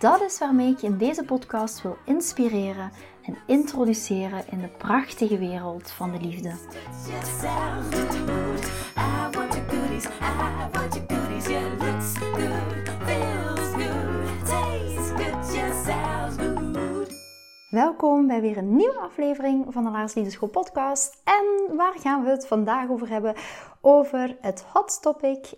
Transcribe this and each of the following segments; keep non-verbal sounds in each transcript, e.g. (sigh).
Dat is waarmee ik je in deze podcast wil inspireren en introduceren in de prachtige wereld van de liefde. Welkom bij weer een nieuwe aflevering van de Laars Liefdeschool podcast. En waar gaan we het vandaag over hebben? Over het hot topic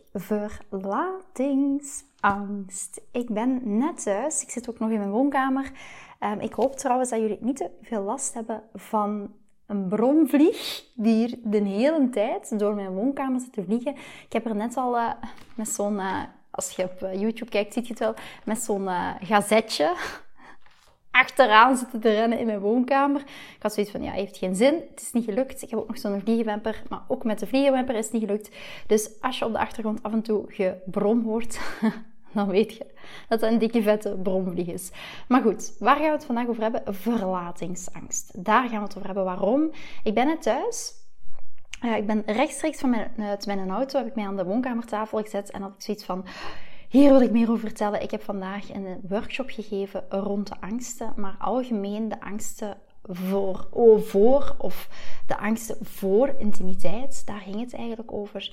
verlatingsangst. Ik ben net thuis. Ik zit ook nog in mijn woonkamer. Ehm, ik hoop trouwens dat jullie niet te veel last hebben van een bromvlieg die hier de hele tijd door mijn woonkamer zit te vliegen. Ik heb er net al uh, met zo'n... Uh, als je op eh, YouTube kijkt, zie je het wel. Met zo'n gazetje (laughs) achteraan zitten te rennen in mijn woonkamer. Ik had zoiets van, ja, heeft geen zin. Het is niet gelukt. Ik heb ook nog zo'n vliegenwemper, maar ook met de vliegenwemper is het niet gelukt. Dus als je op de achtergrond af en toe gebrom hoort, (laughs) dan weet je dat het een dikke vette bromvlieg is. Maar goed, waar gaan we het vandaag over hebben? Verlatingsangst. Daar gaan we het over hebben. Waarom? Ik ben net thuis. ik ben rechtstreeks van mijn, uit mijn auto, heb ik mij aan de woonkamertafel gezet en had ik zoiets van hier wil ik meer over vertellen. Ik heb vandaag een workshop gegeven rond de angsten, maar algemeen de angsten voor, oh, voor of de angsten voor intimiteit. Daar ging het eigenlijk over.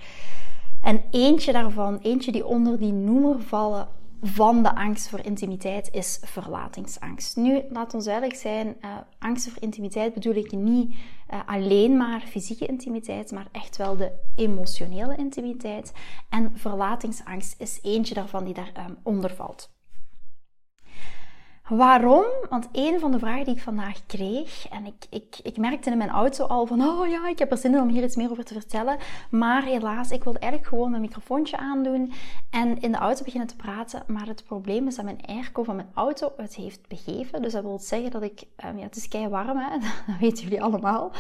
En eentje daarvan, eentje die onder die noemer vallen, van de angst voor intimiteit is verlatingsangst. Nu, laat ons duidelijk zijn, uh, angst voor intimiteit bedoel ik niet uh, alleen maar fysieke intimiteit, maar echt wel de emotionele intimiteit. En verlatingsangst is eentje daarvan die daaronder um, onder valt. Waarom? Want een van de vragen die ik vandaag kreeg, en ik, ik, ik merkte in mijn auto al van, oh ja, ik heb er zin in om hier iets meer over te vertellen. Maar helaas, ik wilde eigenlijk gewoon mijn microfoontje aandoen en in de auto beginnen te praten. Maar het probleem is dat mijn airco van mijn auto het heeft begeven. Dus dat wil zeggen dat ik, um, ja, het is kei warm, hè? (laughs) dat weten jullie allemaal.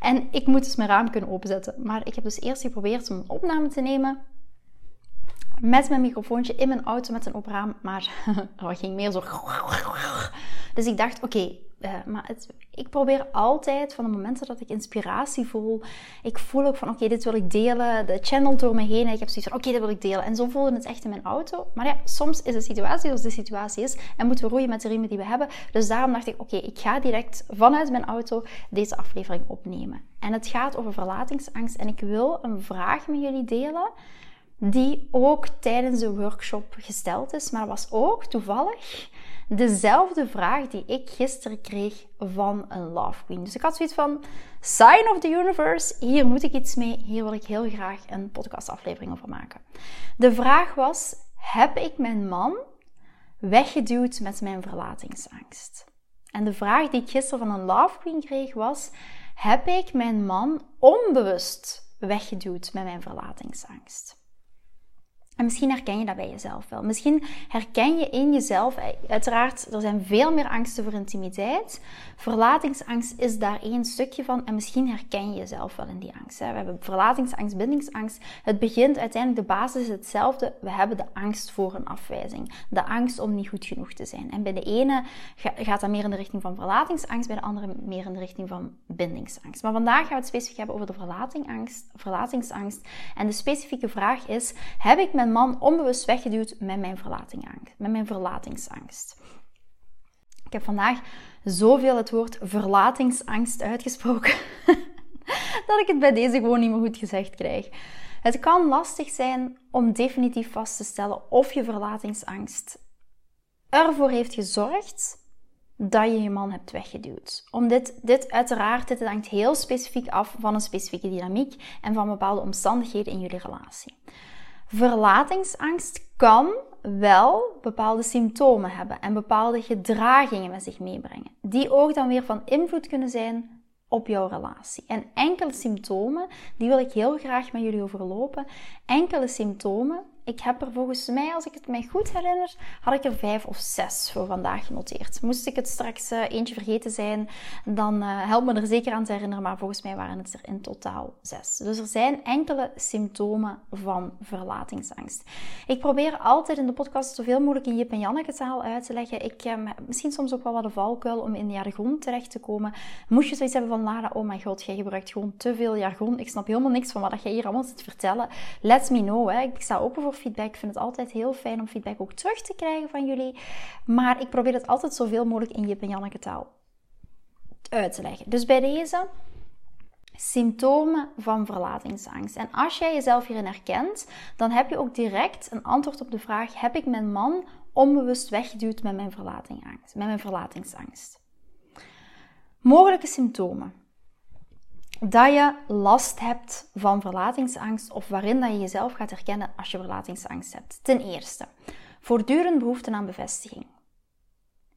En ik moet dus mijn raam kunnen openzetten. Maar ik heb dus eerst geprobeerd om een opname te nemen met mijn microfoontje in mijn auto met een open raam, maar (laughs) er ging meer zo. (laughs) Dus ik dacht, oké, eh, maar het, ik probeer altijd van de momenten dat ik inspiratie voel, ik voel ook van, oké, dit wil ik delen, de channel door me heen en ik heb zoiets van, oké, dit wil ik delen. En zo voelde het echt in mijn auto. Maar ja, soms is de situatie zoals de situatie is en moeten we roeien met de riemen die we hebben. Dus daarom dacht ik, oké, ik ga direct vanuit mijn auto deze aflevering opnemen. En het gaat over verlatingsangst en ik wil een vraag met jullie delen die ook tijdens de workshop gesteld is, maar was ook toevallig dezelfde vraag die ik gisteren kreeg van een love queen. Dus ik had zoiets van sign of the universe, hier moet ik iets mee, hier wil ik heel graag een podcastaflevering over maken. De vraag was: heb ik mijn man weggeduwd met mijn verlatingsangst? En de vraag die ik gisteren van een love queen kreeg was: heb ik mijn man onbewust weggeduwd met mijn verlatingsangst? En misschien herken je dat bij jezelf wel. Misschien herken je in jezelf, eh, uiteraard, er zijn veel meer angsten voor intimiteit. Verlatingsangst is daar één stukje van. En misschien herken je jezelf wel in die angst. We hebben verlatingsangst, bindingsangst. Het begint uiteindelijk, de basis is hetzelfde. We hebben de angst voor een afwijzing. De angst om niet goed genoeg te zijn. En bij de ene gaat dat meer in de richting van verlatingsangst, bij de andere meer in de richting van bindingsangst. Maar vandaag gaan we het specifiek hebben over de verlatingsangst. verlatingsangst. En de specifieke vraag is, heb ik mijn man onbewust weggeduwd met mijn, met mijn verlatingsangst. Ik heb vandaag zoveel het woord verlatingsangst uitgesproken (laughs) dat ik het bij deze gewoon niet meer goed gezegd krijg. Het kan lastig zijn om definitief vast te stellen of je verlatingsangst ervoor heeft gezorgd dat je je man hebt weggeduwd. Om dit, dit uiteraard, dit hangt heel specifiek af van een specifieke dynamiek en van bepaalde omstandigheden in jullie relatie. Verlatingsangst kan wel bepaalde symptomen hebben en bepaalde gedragingen met zich meebrengen, die ook dan weer van invloed kunnen zijn op jouw relatie. En enkele symptomen, die wil ik heel graag met jullie overlopen. Enkele symptomen Ik heb er volgens mij, als ik het mij goed herinner, had ik er vijf of zes voor vandaag genoteerd. Moest ik het straks uh, eentje vergeten zijn, dan uh, help me er zeker aan te herinneren. Maar volgens mij waren het er in totaal zes. Dus er zijn enkele symptomen van verlatingsangst. Ik probeer altijd in de podcast zoveel mogelijk in Jip en Janneke taal uit te leggen. Ik uh, misschien soms ook wel wat een valkuil om in jargon terecht te komen. Moest je zoiets hebben van Lara, oh mijn god, jij gebruikt gewoon te veel jargon. Ik snap helemaal niks van wat jij hier allemaal zit te vertellen. Let me know. Hè. Ik sta open voor feedback. Ik vind het altijd heel fijn om feedback ook terug te krijgen van jullie. Maar ik probeer het altijd zoveel mogelijk in Jip en Janneke taal uit te leggen. Dus bij deze symptomen van verlatingsangst. En als jij jezelf hierin herkent, dan heb je ook direct een antwoord op de vraag: heb ik mijn man onbewust weggeduwd met mijn verlatingsangst? Met mijn verlatingsangst? Mogelijke symptomen dat je last hebt van verlatingsangst of waarin dat je jezelf gaat herkennen als je verlatingsangst hebt. Ten eerste, voortdurend behoefte aan bevestiging.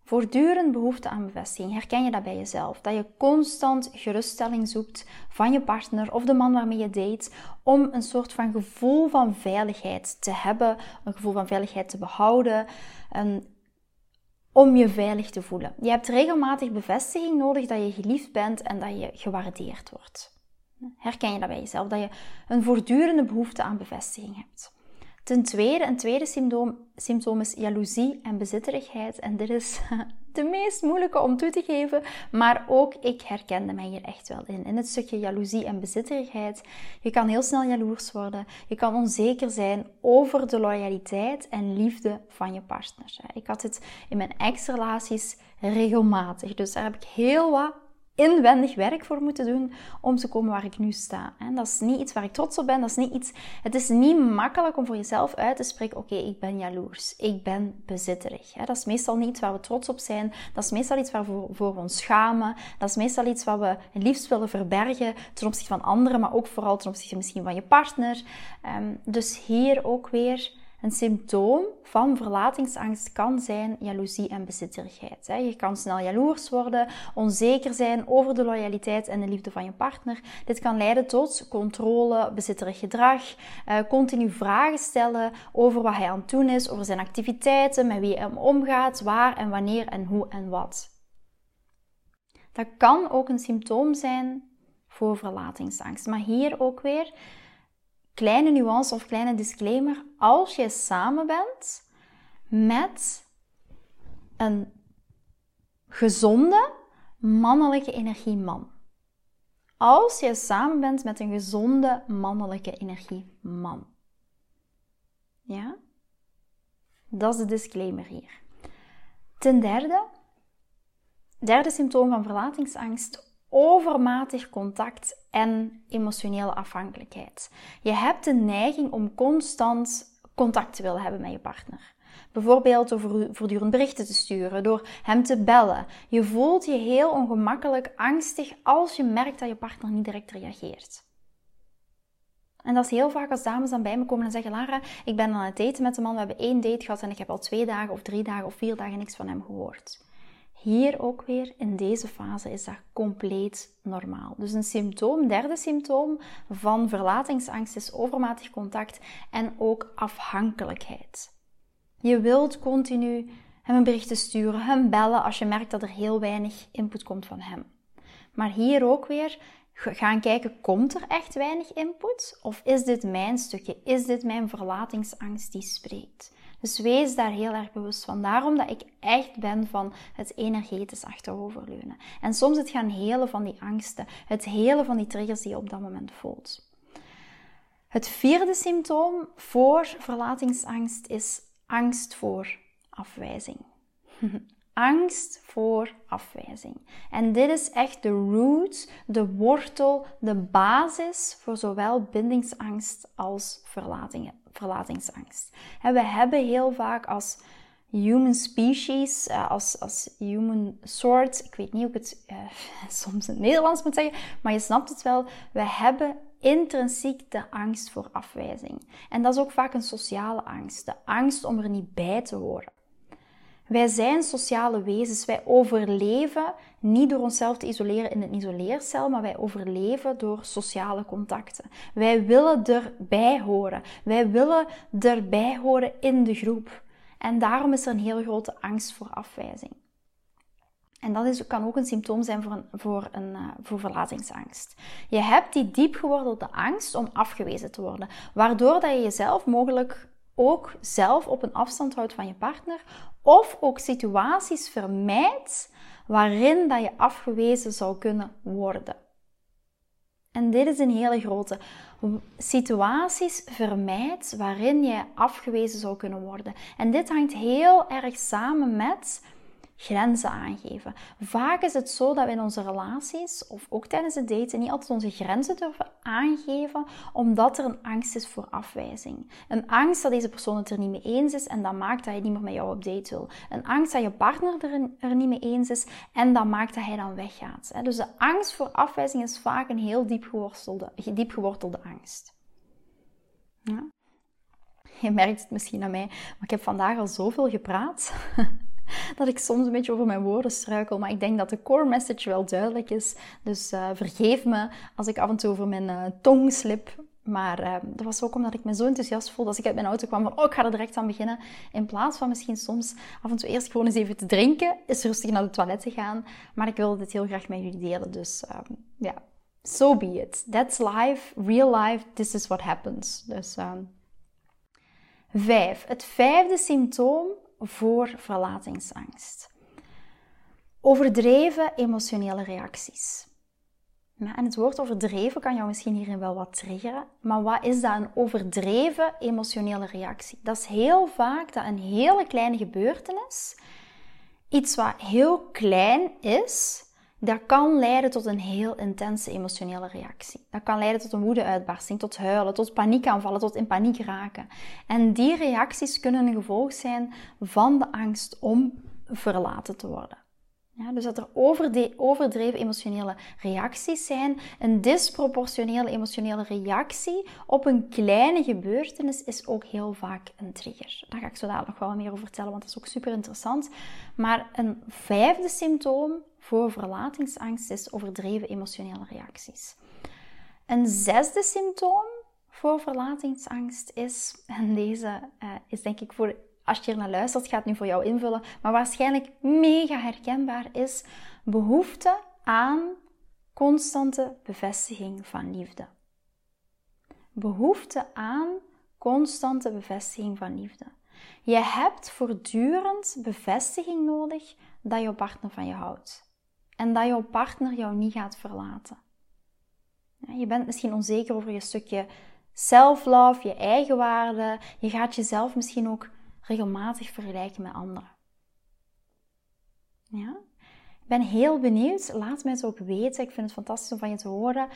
Voortdurend behoefte aan bevestiging. Herken je dat bij jezelf? Dat je constant geruststelling zoekt van je partner of de man waarmee je date om een soort van gevoel van veiligheid te hebben, een gevoel van veiligheid te behouden, om je veilig te voelen. Je hebt regelmatig bevestiging nodig dat je geliefd bent en dat je gewaardeerd wordt. Herken je dat bij jezelf? Dat je een voortdurende behoefte aan bevestiging hebt. Ten tweede, een tweede symptoom, symptoom is jaloezie en bezitterigheid. En dit is (laughs) de meest moeilijke om toe te geven, maar ook ik herkende mij hier echt wel in. In het stukje jaloezie en bezitterigheid. Je kan heel snel jaloers worden. Je kan onzeker zijn over de loyaliteit en liefde van je partner. Ik had het in mijn ex-relaties regelmatig. Dus daar heb ik heel wat inwendig werk voor moeten doen om te komen waar ik nu sta. En dat is niet iets waar ik trots op ben. Dat is niet iets, het is niet makkelijk om voor jezelf uit te spreken: oké, ik ben jaloers, ik ben bezitterig. Dat is meestal niet iets waar we trots op zijn. Dat is meestal iets waarvoor we ons schamen. Dat is meestal iets wat we het liefst willen verbergen ten opzichte van anderen, maar ook vooral ten opzichte misschien van je partner. Ehm, dus hier ook weer een symptoom van verlatingsangst kan zijn jaloezie en bezitterigheid. Je kan snel jaloers worden, onzeker zijn over de loyaliteit en de liefde van je partner. Dit kan leiden tot controle, bezitterig gedrag, eh, continu vragen stellen over wat hij aan het doen is, over zijn activiteiten, met wie hij omgaat, waar en wanneer en hoe en wat. Dat kan ook een symptoom zijn voor verlatingsangst. Maar hier ook weer kleine nuance of kleine disclaimer. Als je samen bent met een gezonde mannelijke energieman. Als je samen bent met een gezonde mannelijke energieman. Ja? Dat is de disclaimer hier. Ten derde, derde symptoom van verlatingsangst, overmatig contact en emotionele afhankelijkheid. Je hebt de neiging om constant contact te willen hebben met je partner. Bijvoorbeeld door voortdurend berichten te sturen, door hem te bellen. Je voelt je heel ongemakkelijk, angstig als je merkt dat je partner niet direct reageert. En dat is heel vaak als dames dan bij me komen en zeggen: Lara, ik ben aan het daten met een man, we hebben één date gehad en ik heb al twee dagen of drie dagen of vier dagen niks van hem gehoord. Hier ook weer, in deze fase, is dat compleet normaal. Dus een symptoom, derde symptoom van verlatingsangst is overmatig contact en ook afhankelijkheid. Je wilt continu hem een bericht sturen, hem bellen als je merkt dat er heel weinig input komt van hem. Maar hier ook weer gaan kijken, komt er echt weinig input? Of is dit mijn stukje? Is dit mijn verlatingsangst die spreekt? Dus wees daar heel erg bewust van. Daarom dat ik echt ben van het energetisch achteroverleunen. En soms het gaan helen van die angsten. Het helen van die triggers die je op dat moment voelt. Het vierde symptoom voor verlatingsangst is angst voor afwijzing. (laughs) angst voor afwijzing. En dit is echt de root, de wortel, de basis voor zowel bindingsangst als verlatingsangst. We hebben heel vaak als human species, eh, als, als human sort, ik weet niet hoe ik het uh, (laughs) soms in het Nederlands moet zeggen, maar je snapt het wel, we hebben intrinsiek de angst voor afwijzing. En dat is ook vaak een sociale angst, de angst om er niet bij te horen. Wij zijn sociale wezens. Wij overleven niet door onszelf te isoleren in een isoleercel, maar wij overleven door sociale contacten. Wij willen erbij horen. Wij willen erbij horen in de groep. En daarom is er een heel grote angst voor afwijzing. En dat is, kan ook een symptoom zijn voor, een, voor, een, uh, voor verlatingsangst. Je hebt die diep gewordelde angst om afgewezen te worden, waardoor dat je jezelf mogelijk ook zelf op een afstand houdt van je partner, of ook situaties vermijdt waarin dat je afgewezen zou kunnen worden. En dit is een hele grote. Situaties vermijdt waarin je afgewezen zou kunnen worden. En dit hangt heel erg samen met grenzen aangeven. Vaak is het zo dat we in onze relaties of ook tijdens het daten niet altijd onze grenzen durven aangeven, omdat er een angst is voor afwijzing. Een angst dat deze persoon het er niet mee eens is en dat maakt dat hij niet meer met jou op date wil. Een angst dat je partner er, niet mee eens is en dat maakt dat hij dan weggaat. Dus de angst voor afwijzing is vaak een heel diep gewortelde angst. Ja. Je merkt het misschien aan mij, maar ik heb vandaag al zoveel gepraat. (laughs) (laughs) dat ik soms een beetje over mijn woorden struikel. Maar ik denk dat de core message wel duidelijk is. Dus uh, vergeef me als ik af en toe over mijn uh, tong slip. Maar uh, dat was ook omdat ik me zo enthousiast voelde als ik uit mijn auto kwam van oh, ik ga er direct aan beginnen. In plaats van misschien soms af en toe eerst gewoon eens even te drinken, eens rustig naar de toilet te gaan. Maar ik wilde dit heel graag met jullie delen. Dus um, ja, so be it. That's life, real life, this is what happens. Dus um, vijf. Het vijfde symptoom voor verlatingsangst. Overdreven emotionele reacties. En het woord overdreven kan jou misschien hierin wel wat triggeren. Maar wat is dat, een overdreven emotionele reactie? Dat is heel vaak dat een hele kleine gebeurtenis, iets wat heel klein is, dat kan leiden tot een heel intense emotionele reactie. Dat kan leiden tot een woedeuitbarsting, tot huilen, tot paniekaanvallen, tot in paniek raken. En die reacties kunnen een gevolg zijn van de angst om verlaten te worden. Ja, dus dat er overdreven emotionele reacties zijn. Een disproportionele emotionele reactie op een kleine gebeurtenis is ook heel vaak een trigger. Daar ga ik zo dadelijk nog wel meer over vertellen, want dat is ook super interessant. Maar een vijfde symptoom voor verlatingsangst is overdreven emotionele reacties. Een zesde symptoom voor verlatingsangst is, en deze uh, is denk ik voor als je hier naar luistert, gaat nu voor jou invullen, maar waarschijnlijk mega herkenbaar is behoefte aan constante bevestiging van liefde. Behoefte aan constante bevestiging van liefde. Je hebt voortdurend bevestiging nodig dat jouw partner van je houdt en dat jouw partner jou niet gaat verlaten. Je bent misschien onzeker over je stukje self-love, je eigen waarde. Je gaat jezelf misschien ook regelmatig vergelijken met anderen. Ja? Ik ben heel benieuwd. Laat mij het ook weten. Ik vind het fantastisch om van je te horen.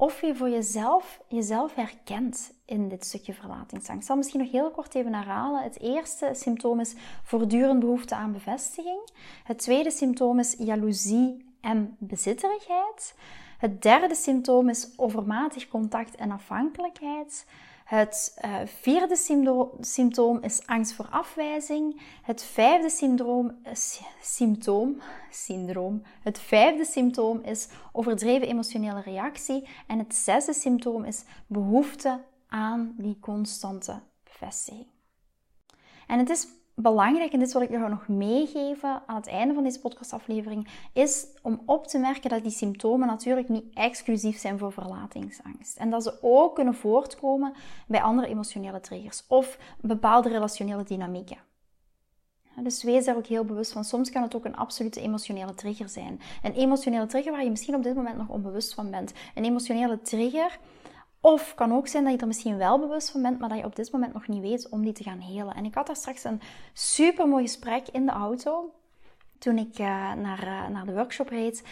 Of je voor jezelf, jezelf herkent in dit stukje verlatingsangst. Ik zal misschien nog heel kort even herhalen. Het eerste symptoom is voortdurend behoefte aan bevestiging. Het tweede symptoom is jaloezie en bezitterigheid. Het derde symptoom is overmatig contact en afhankelijkheid. Het uh, vierde symptoom is angst voor afwijzing. Het vijfde syndroom, uh, symptoom, syndroom. Het vijfde symptoom is overdreven emotionele reactie. En het zesde symptoom is behoefte aan die constante bevestiging. En het is belangrijk, en dit wil ik jou nog meegeven aan het einde van deze podcastaflevering, is om op te merken dat die symptomen natuurlijk niet exclusief zijn voor verlatingsangst. En dat ze ook kunnen voortkomen bij andere emotionele triggers of bepaalde relationele dynamieken. Dus wees daar ook heel bewust van. Soms kan het ook een absolute emotionele trigger zijn. Een emotionele trigger waar je misschien op dit moment nog onbewust van bent. Een emotionele trigger of kan ook zijn dat je er misschien wel bewust van bent, maar dat je op dit moment nog niet weet om die te gaan helen. En ik had daar straks een super mooi gesprek in de auto toen ik uh, naar, uh, naar de workshop reed.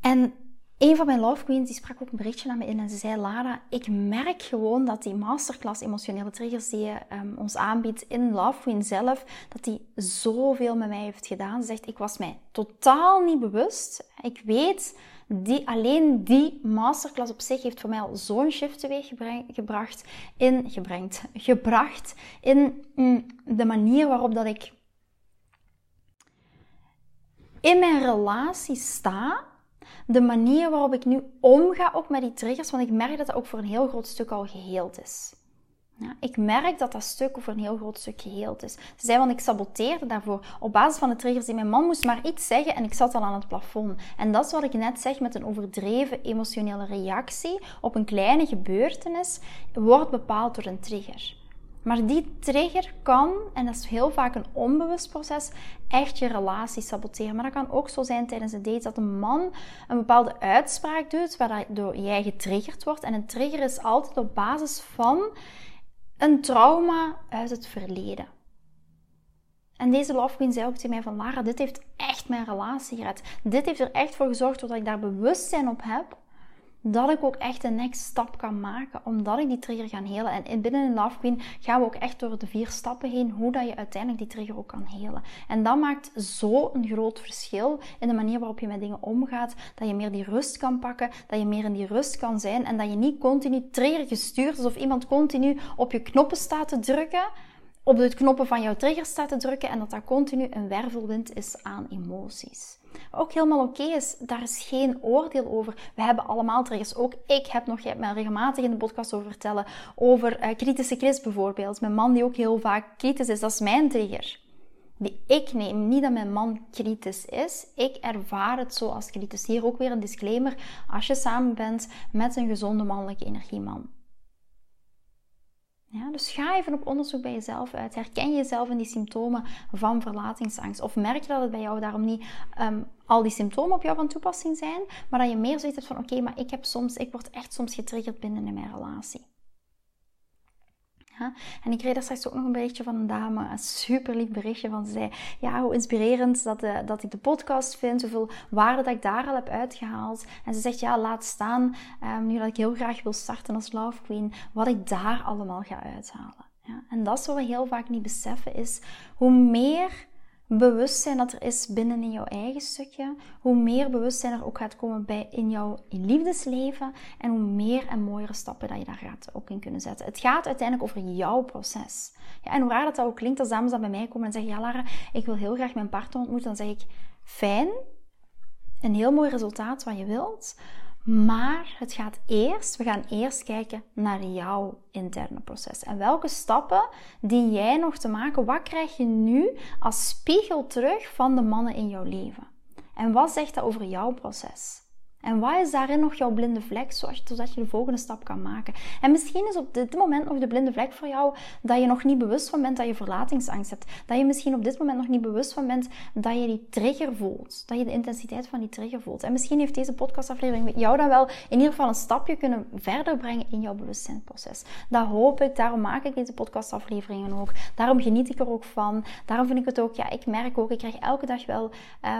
En een van mijn love queens die sprak ook een berichtje naar me in en ze zei: Lara, ik merk gewoon dat die masterclass emotionele triggers die je um, ons aanbiedt in Love Queen zelf, dat die zoveel met mij heeft gedaan. Ze zegt: Ik was mij totaal niet bewust. Ik weet die, alleen die masterclass op zich heeft voor mij al zo'n shift teweeg gebracht in, gebracht gebracht in mm, de manier waarop dat ik in mijn relatie sta de manier waarop ik nu omga op met die triggers, want ik merk dat dat ook voor een heel groot stuk al geheeld is. Ik merk dat dat stuk voor een heel groot stuk geheeld is. Ze zei, want ik saboteerde daarvoor op basis van de triggers die mijn man moest maar iets zeggen en ik zat al aan het plafond. En dat is wat ik net zeg met een overdreven emotionele reactie op een kleine gebeurtenis, wordt bepaald door een trigger. Maar die trigger kan, en dat is heel vaak een onbewust proces, echt je relatie saboteren. Maar dat kan ook zo zijn tijdens een date dat een man een bepaalde uitspraak doet waardoor jij getriggerd wordt. En een trigger is altijd op basis van een trauma uit het verleden. En deze love queen zei ook tegen mij van Lara, dit heeft echt mijn relatie gered. Dit heeft er echt voor gezorgd dat ik daar bewustzijn op heb dat ik ook echt een next stap kan maken, omdat ik die trigger ga helen. En binnen een Love Queen gaan we ook echt door de vier stappen heen, hoe dat je uiteindelijk die trigger ook kan helen. En dat maakt zo een groot verschil in de manier waarop je met dingen omgaat, dat je meer die rust kan pakken, dat je meer in die rust kan zijn en dat je niet continu trigger gestuurd is of iemand continu op je knoppen staat te drukken, op de knoppen van jouw trigger staat te drukken en dat dat continu een wervelwind is aan emoties. Ook helemaal oké is, daar is geen oordeel over. We hebben allemaal triggers. Ook ik heb nog, je hebt regelmatig in de podcast over vertellen, over uh, kritische Chris bijvoorbeeld. Mijn man die ook heel vaak kritisch is, dat is mijn trigger. Die ik neem, niet dat mijn man kritisch is. Ik ervaar het zo als kritisch. Hier ook weer een disclaimer. Als je samen bent met een gezonde mannelijke energieman dus ga even op onderzoek bij jezelf uit. Herken je jezelf in die symptomen van verlatingsangst? Of merk je dat het bij jou daarom niet um, al die symptomen op jou van toepassing zijn, maar dat je meer zoiets hebt van: oké, maar ik heb soms, ik word echt soms getriggerd binnen in mijn relatie. En ik kreeg daar straks ook nog een berichtje van een dame, een super lief berichtje van ze zei, ja, hoe inspirerend dat, de, dat ik de podcast vind, hoeveel waarde dat ik daar al heb uitgehaald. En ze zegt, ja, laat staan, um, nu dat ik heel graag wil starten als Love Queen, wat ik daar allemaal ga uithalen. Ja, en dat is wat we heel vaak niet beseffen, is hoe meer bewustzijn dat er is binnen in jouw eigen stukje, hoe meer bewustzijn er ook gaat komen bij in jouw liefdesleven en hoe meer en mooiere stappen dat je daar gaat ook in kunnen zetten. Het gaat uiteindelijk over jouw proces. Ja, en hoe raar dat, dat ook klinkt als dames dat bij mij komen en zeggen, ja Lara, ik wil heel graag mijn partner ontmoeten, dan zeg ik, fijn, een heel mooi resultaat wat je wilt, maar het gaat eerst, we gaan eerst kijken naar jouw interne proces. En welke stappen die jij nog te maken, wat krijg je nu als spiegel terug van de mannen in jouw leven? En wat zegt dat over jouw proces? En wat is daarin nog jouw blinde vlek, zodat je de volgende stap kan maken? En misschien is op dit moment nog de blinde vlek voor jou dat je nog niet bewust van bent dat je verlatingsangst hebt. Dat je misschien op dit moment nog niet bewust van bent dat je die trigger voelt. Dat je de intensiteit van die trigger voelt. En misschien heeft deze podcastaflevering jou dan wel in ieder geval een stapje kunnen verder brengen in jouw bewustzijnproces. Dat hoop ik, daarom maak ik deze podcastafleveringen ook. Daarom geniet ik er ook van. Daarom vind ik het ook, ja, ik merk ook, ik krijg elke dag wel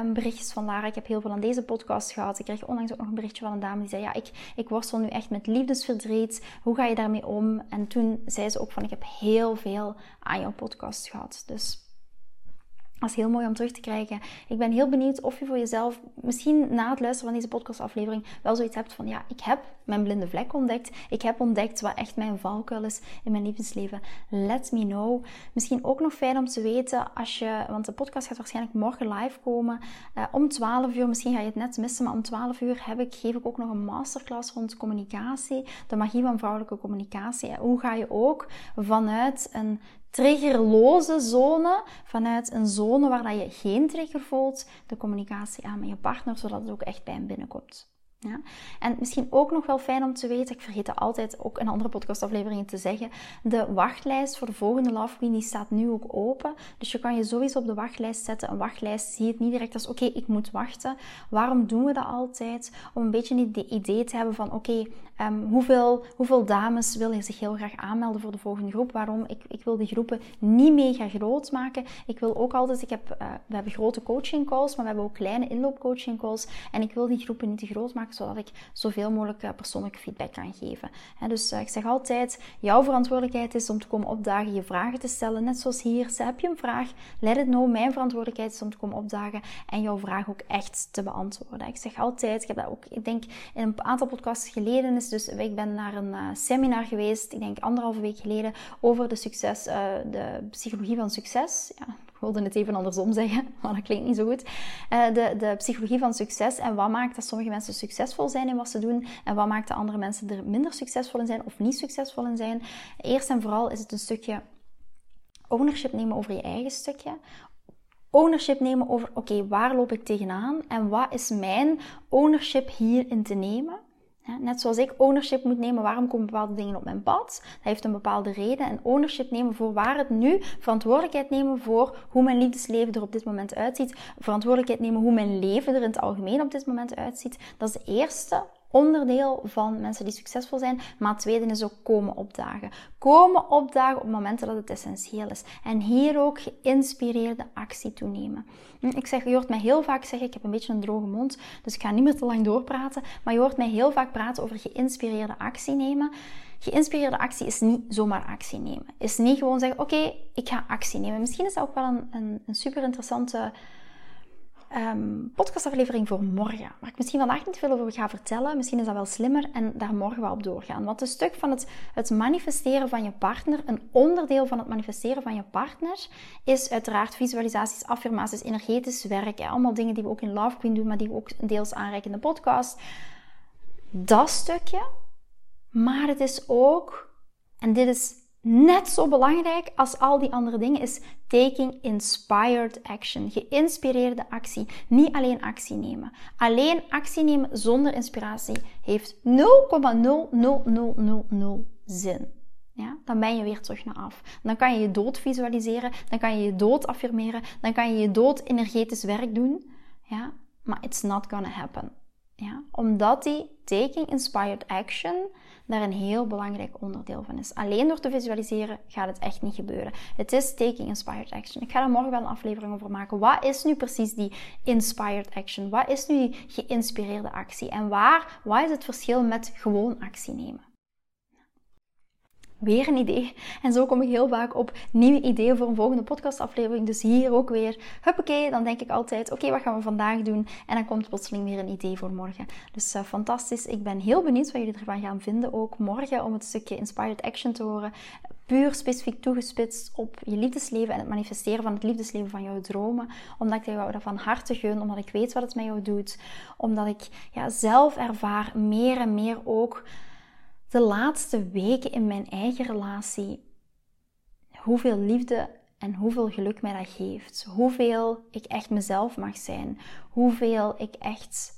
um, berichtjes van Lara. Ik heb heel veel aan deze podcast gehad. Ik krijg onlangs ook nog een berichtje van een dame die zei: Ja, ik, ik worstel nu echt met liefdesverdriet. Hoe ga je daarmee om? En toen zei ze ook: van Ik heb heel veel aan jouw podcast gehad. Dus dat is heel mooi om terug te krijgen. Ik ben heel benieuwd of je voor jezelf, misschien na het luisteren van deze podcastaflevering, wel zoiets hebt van: ja, ik heb mijn blinde vlek ontdekt. Ik heb ontdekt wat echt mijn valkuil is in mijn liefdesleven. Let me know. Misschien ook nog fijn om te weten als je, want de podcast gaat waarschijnlijk morgen live komen. Uh, om 12 uur, misschien ga je het net missen, maar om 12 uur heb ik, geef ik ook nog een masterclass rond communicatie. De magie van vrouwelijke communicatie. Hoe ga je ook vanuit een triggerloze zone, vanuit een zone waar je geen trigger voelt, de communicatie aan met je partner, zodat het ook echt bij hem binnenkomt. Ja? En misschien ook nog wel fijn om te weten, ik vergeet het altijd ook in andere podcastafleveringen te zeggen, de wachtlijst voor de volgende Love Queen staat nu ook open. Dus je kan je sowieso op de wachtlijst zetten. Een wachtlijst zie je niet direct als oké, ik moet wachten. Waarom doen we dat altijd? Om een beetje het idee te hebben van oké, ehm, hoeveel, hoeveel dames willen zich heel graag aanmelden voor de volgende groep? Waarom? Ik, ik wil die groepen niet mega groot maken. Ik wil ook altijd, ik heb, uh, we hebben grote coaching calls, maar we hebben ook kleine inloopcoaching calls. En ik wil die groepen niet te groot maken zodat ik zoveel mogelijk eh, persoonlijke feedback kan geven. dus eh, ik zeg altijd, jouw verantwoordelijkheid is om te komen opdagen, je vragen te stellen. Net zoals hier, heb je een vraag, let it know. Mijn verantwoordelijkheid is om te komen opdagen en jouw vraag ook echt te beantwoorden. Ik zeg altijd, ik heb dat ook, ik denk in een aantal podcasts geleden is, dus ik ben naar een uh, seminar geweest, ik denk anderhalve week geleden, over de succes, de psychologie van succes. Ja, wilde het even andersom zeggen, (laughs) maar dat klinkt niet zo goed. Uh, de, de psychologie van succes en wat maakt dat sommige mensen succesvol zijn in wat ze doen en wat maakt dat andere mensen er minder succesvol in zijn of niet succesvol in zijn. Eerst en vooral is het een stukje ownership nemen over je eigen stukje. Ownership nemen over, oké, waar loop ik tegenaan en wat is mijn ownership hierin te nemen? Net zoals ik ownership moet nemen, waarom komen bepaalde dingen op mijn pad? Dat heeft een bepaalde reden. En ownership nemen voor waar het nu, verantwoordelijkheid nemen voor hoe mijn liefdesleven er op dit moment uitziet, verantwoordelijkheid nemen hoe mijn leven er in het algemeen op dit moment uitziet. Dat is de eerste onderdeel van mensen die succesvol zijn. Maar tweede is ook komen opdagen. Komen opdagen op momenten dat het essentieel is. En hier ook geïnspireerde actie toenemen. Hm, ik zeg, je hoort mij heel vaak zeggen, ik heb een beetje een droge mond, dus ik ga niet meer te lang doorpraten. Maar je hoort mij heel vaak praten over geïnspireerde actie nemen. Geïnspireerde actie is niet zomaar actie nemen. Is niet gewoon zeggen, oké, ik ga actie nemen. Misschien is dat ook wel een, een, een super interessante um, podcastaflevering voor morgen. Waar ik misschien vandaag niet veel over ga vertellen. Misschien is dat wel slimmer en daar morgen wel op doorgaan. Want een stuk van het, het manifesteren van je partner, een onderdeel van het manifesteren van je partner, is uiteraard visualisaties, affirmaties, energetisch werk. Allemaal dingen die we ook in Love Queen doen, maar die we ook deels aanreiken in de podcast. Dat stukje. Maar het is ook, en dit is net zo belangrijk als al die andere dingen is taking inspired action. Geïnspireerde actie. Niet alleen actie nemen. Alleen actie nemen zonder inspiratie heeft 0,00000 zin. Ja, dan ben je weer terug naar af. Dan kan je je dood visualiseren, dan kan je je dood affirmeren, dan kan je je dood energetisch werk doen. Ja, maar it's not gonna happen. Ja, omdat die taking inspired action daar een heel belangrijk onderdeel van is. Alleen door te visualiseren gaat het echt niet gebeuren. Het is taking inspired action. Ik ga er morgen wel een aflevering over maken. Wat is nu precies die inspired action? Wat is nu die geïnspireerde actie? En waar, wat is het verschil met gewoon actie nemen? Weer een idee. En zo kom ik heel vaak op nieuwe ideeën voor een volgende podcastaflevering. Dus hier ook weer, huppakee, dan denk ik altijd, oké, wat gaan we vandaag doen? En dan komt plotseling weer een idee voor morgen. Dus uh, fantastisch. Ik ben heel benieuwd wat jullie ervan gaan vinden. Ook morgen om het stukje Inspired Action te horen. Puur specifiek toegespitst op je liefdesleven en het manifesteren van het liefdesleven van jouw dromen. Omdat ik jou dat van harte gun, omdat ik weet wat het met jou doet. Omdat ik ja, zelf ervaar meer en meer ook de laatste weken in mijn eigen relatie hoeveel liefde en hoeveel geluk mij dat geeft. Hoeveel ik echt mezelf mag zijn. Hoeveel ik echt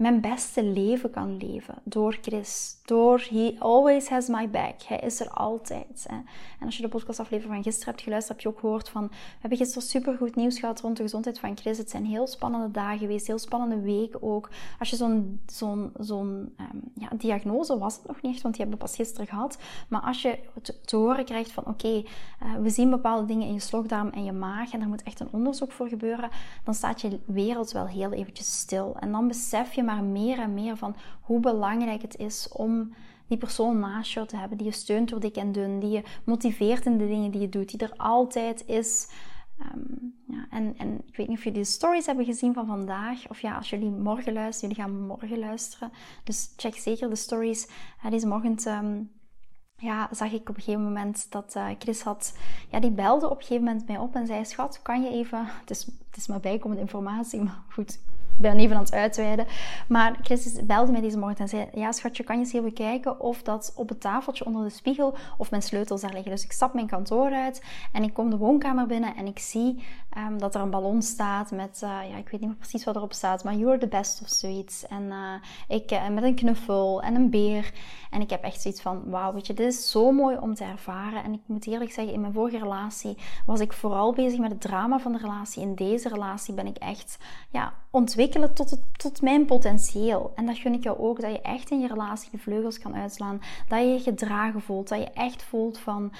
mijn beste leven kan leven door Chris. Door He always has my back. Hij is er altijd. Hè. En als je de podcastaflevering van gisteren hebt geluisterd, heb je ook gehoord van... We hebben gisteren supergoed nieuws gehad rond de gezondheid van Chris. Het zijn heel spannende dagen geweest, heel spannende weken ook. Als je zo'n zo'n zo'n um, ja, diagnose was het nog niet echt, want die hebben we pas gisteren gehad. Maar als je te, horen krijgt van... Oké, uh, we zien bepaalde dingen in je slokdarm en je maag en er moet echt een onderzoek voor gebeuren. Dan staat je wereld wel heel eventjes stil. En dan besef je maar meer en meer van hoe belangrijk het is om die persoon naast jou te hebben, die je steunt door dik en dun, die je motiveert in de dingen die je doet, die er altijd is. Um, ja, en, en ik weet niet of jullie de stories hebben gezien van vandaag. Of ja, als jullie morgen luisteren, jullie gaan morgen luisteren. Dus check zeker de stories. Uh, deze morgen um, ja, zag ik op een gegeven moment dat uh, Chris had... Ja, die belde op een gegeven moment mij op en zei... Schat, kan je even... Het is, het is maar bijkomende informatie, (laughs) maar goed, ben even aan het uitweiden. Maar Chris belde mij deze morgen en zei: Ja, schatje, kan je eens even kijken of dat op het tafeltje onder de spiegel of mijn sleutels daar liggen. Dus ik stap mijn kantoor uit en ik kom de woonkamer binnen en ik zie um, dat er een ballon staat met, uh, ja, ik weet niet meer precies wat erop staat, maar You're the best of zoiets. En uh, ik, uh, met een knuffel en een beer. En ik heb echt zoiets van: Wauw, weet je, dit is zo mooi om te ervaren. En ik moet eerlijk zeggen, in mijn vorige relatie was ik vooral bezig met het drama van de relatie. In deze relatie ben ik echt ja, ontwikkeld tot, tot mijn potentieel. En dat gun ik jou ook, dat je echt in je relatie je vleugels kan uitslaan. Dat je je gedragen voelt, dat je echt voelt van...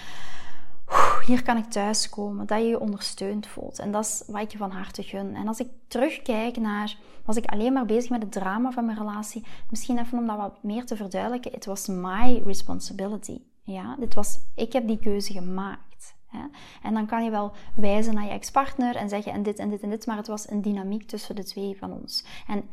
Hier kan ik thuiskomen, dat je je ondersteund voelt. En dat is wat ik je van harte gun. En als ik terugkijk naar, was ik alleen maar bezig met het drama van mijn relatie. Misschien even om dat wat meer te verduidelijken. Het was my responsibility. Ja, dit was, ik heb die keuze gemaakt. En dan kan je wel wijzen naar je ex-partner en zeggen en dit en dit en dit, maar het was een dynamiek tussen de twee van ons. En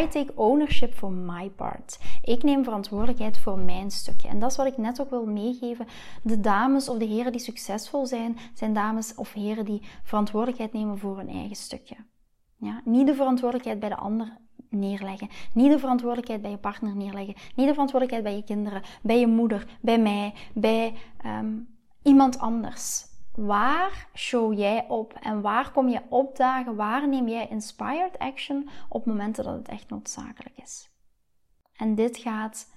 I take ownership for my part. Ik neem verantwoordelijkheid voor mijn stukje. En dat is wat ik net ook wil meegeven. De dames of de heren die succesvol zijn, zijn dames of heren die verantwoordelijkheid nemen voor hun eigen stukje. Ja? Niet de verantwoordelijkheid bij de ander neerleggen. Niet de verantwoordelijkheid bij je partner neerleggen. Niet de verantwoordelijkheid bij je kinderen, bij je moeder, bij mij, bij um, iemand anders. Waar show jij op en waar kom je opdagen? Waar neem jij inspired action op momenten dat het echt noodzakelijk is? En dit gaat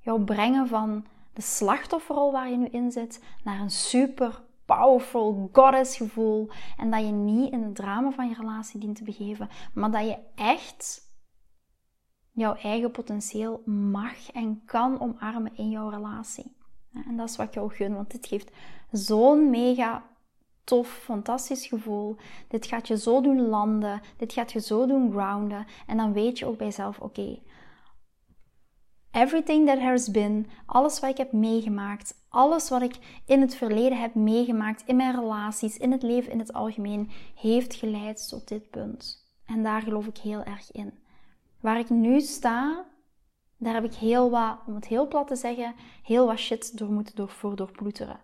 jou brengen van de slachtofferrol waar je nu in zit naar een super powerful goddess gevoel. En dat je niet in het drama van je relatie dient te begeven, maar dat je echt jouw eigen potentieel mag en kan omarmen in jouw relatie. En dat is wat ik jou gun, want dit geeft zo'n mega tof, fantastisch gevoel. Dit gaat je zo doen landen. Dit gaat je zo doen grounden. En dan weet je ook bij jezelf: oké, everything that has been, alles wat ik heb meegemaakt, alles wat ik in het verleden heb meegemaakt, in mijn relaties, in het leven in het algemeen, heeft geleid tot dit punt. En daar geloof ik heel erg in. Waar ik nu sta, daar heb ik heel wat, om het heel plat te zeggen, heel wat shit door moeten door, voor doorploeteren.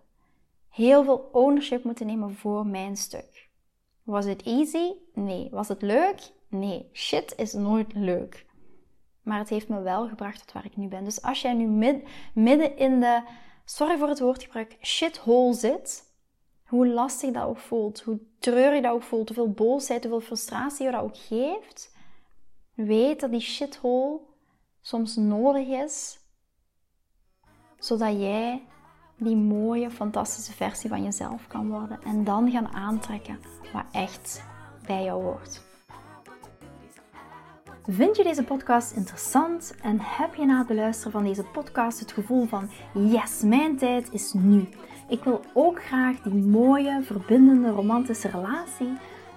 Heel veel ownership moeten nemen voor mijn stuk. Was het easy? Nee. Was het leuk? Nee. Shit is nooit leuk. Maar het heeft me wel gebracht tot waar ik nu ben. Dus als jij nu midden in de, sorry voor het woordgebruik, shithole zit, hoe lastig dat ook voelt, hoe treurig dat ook voelt, hoeveel boosheid, hoeveel frustratie je dat ook geeft, weet dat die shithole soms nodig is, zodat jij die mooie, fantastische versie van jezelf kan worden en dan gaan aantrekken wat echt bij jou hoort. Vind je deze podcast interessant en heb je na het beluisteren van deze podcast het gevoel van yes, mijn tijd is nu. Ik wil ook graag die mooie, verbindende, romantische relatie.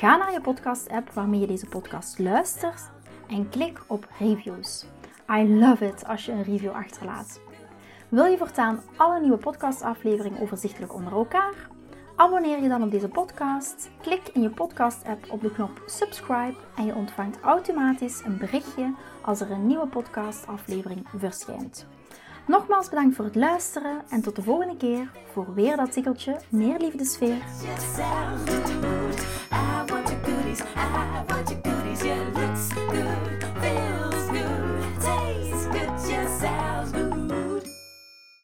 Ga naar je podcast-app waarmee je deze podcast luistert en klik op reviews. I love it als je een review achterlaat. Wil je voortaan alle nieuwe podcastafleveringen overzichtelijk onder elkaar? Abonneer je dan op deze podcast. Klik in je podcast-app op de knop subscribe en je ontvangt automatisch een berichtje als er een nieuwe podcastaflevering verschijnt. Nogmaals bedankt voor het luisteren en tot de volgende keer voor weer dat tikkeltje meer liefdesfeer. I want your goodies. I want your goodies. Yeah, looks good, feels good, tastes good, yeah, sounds good.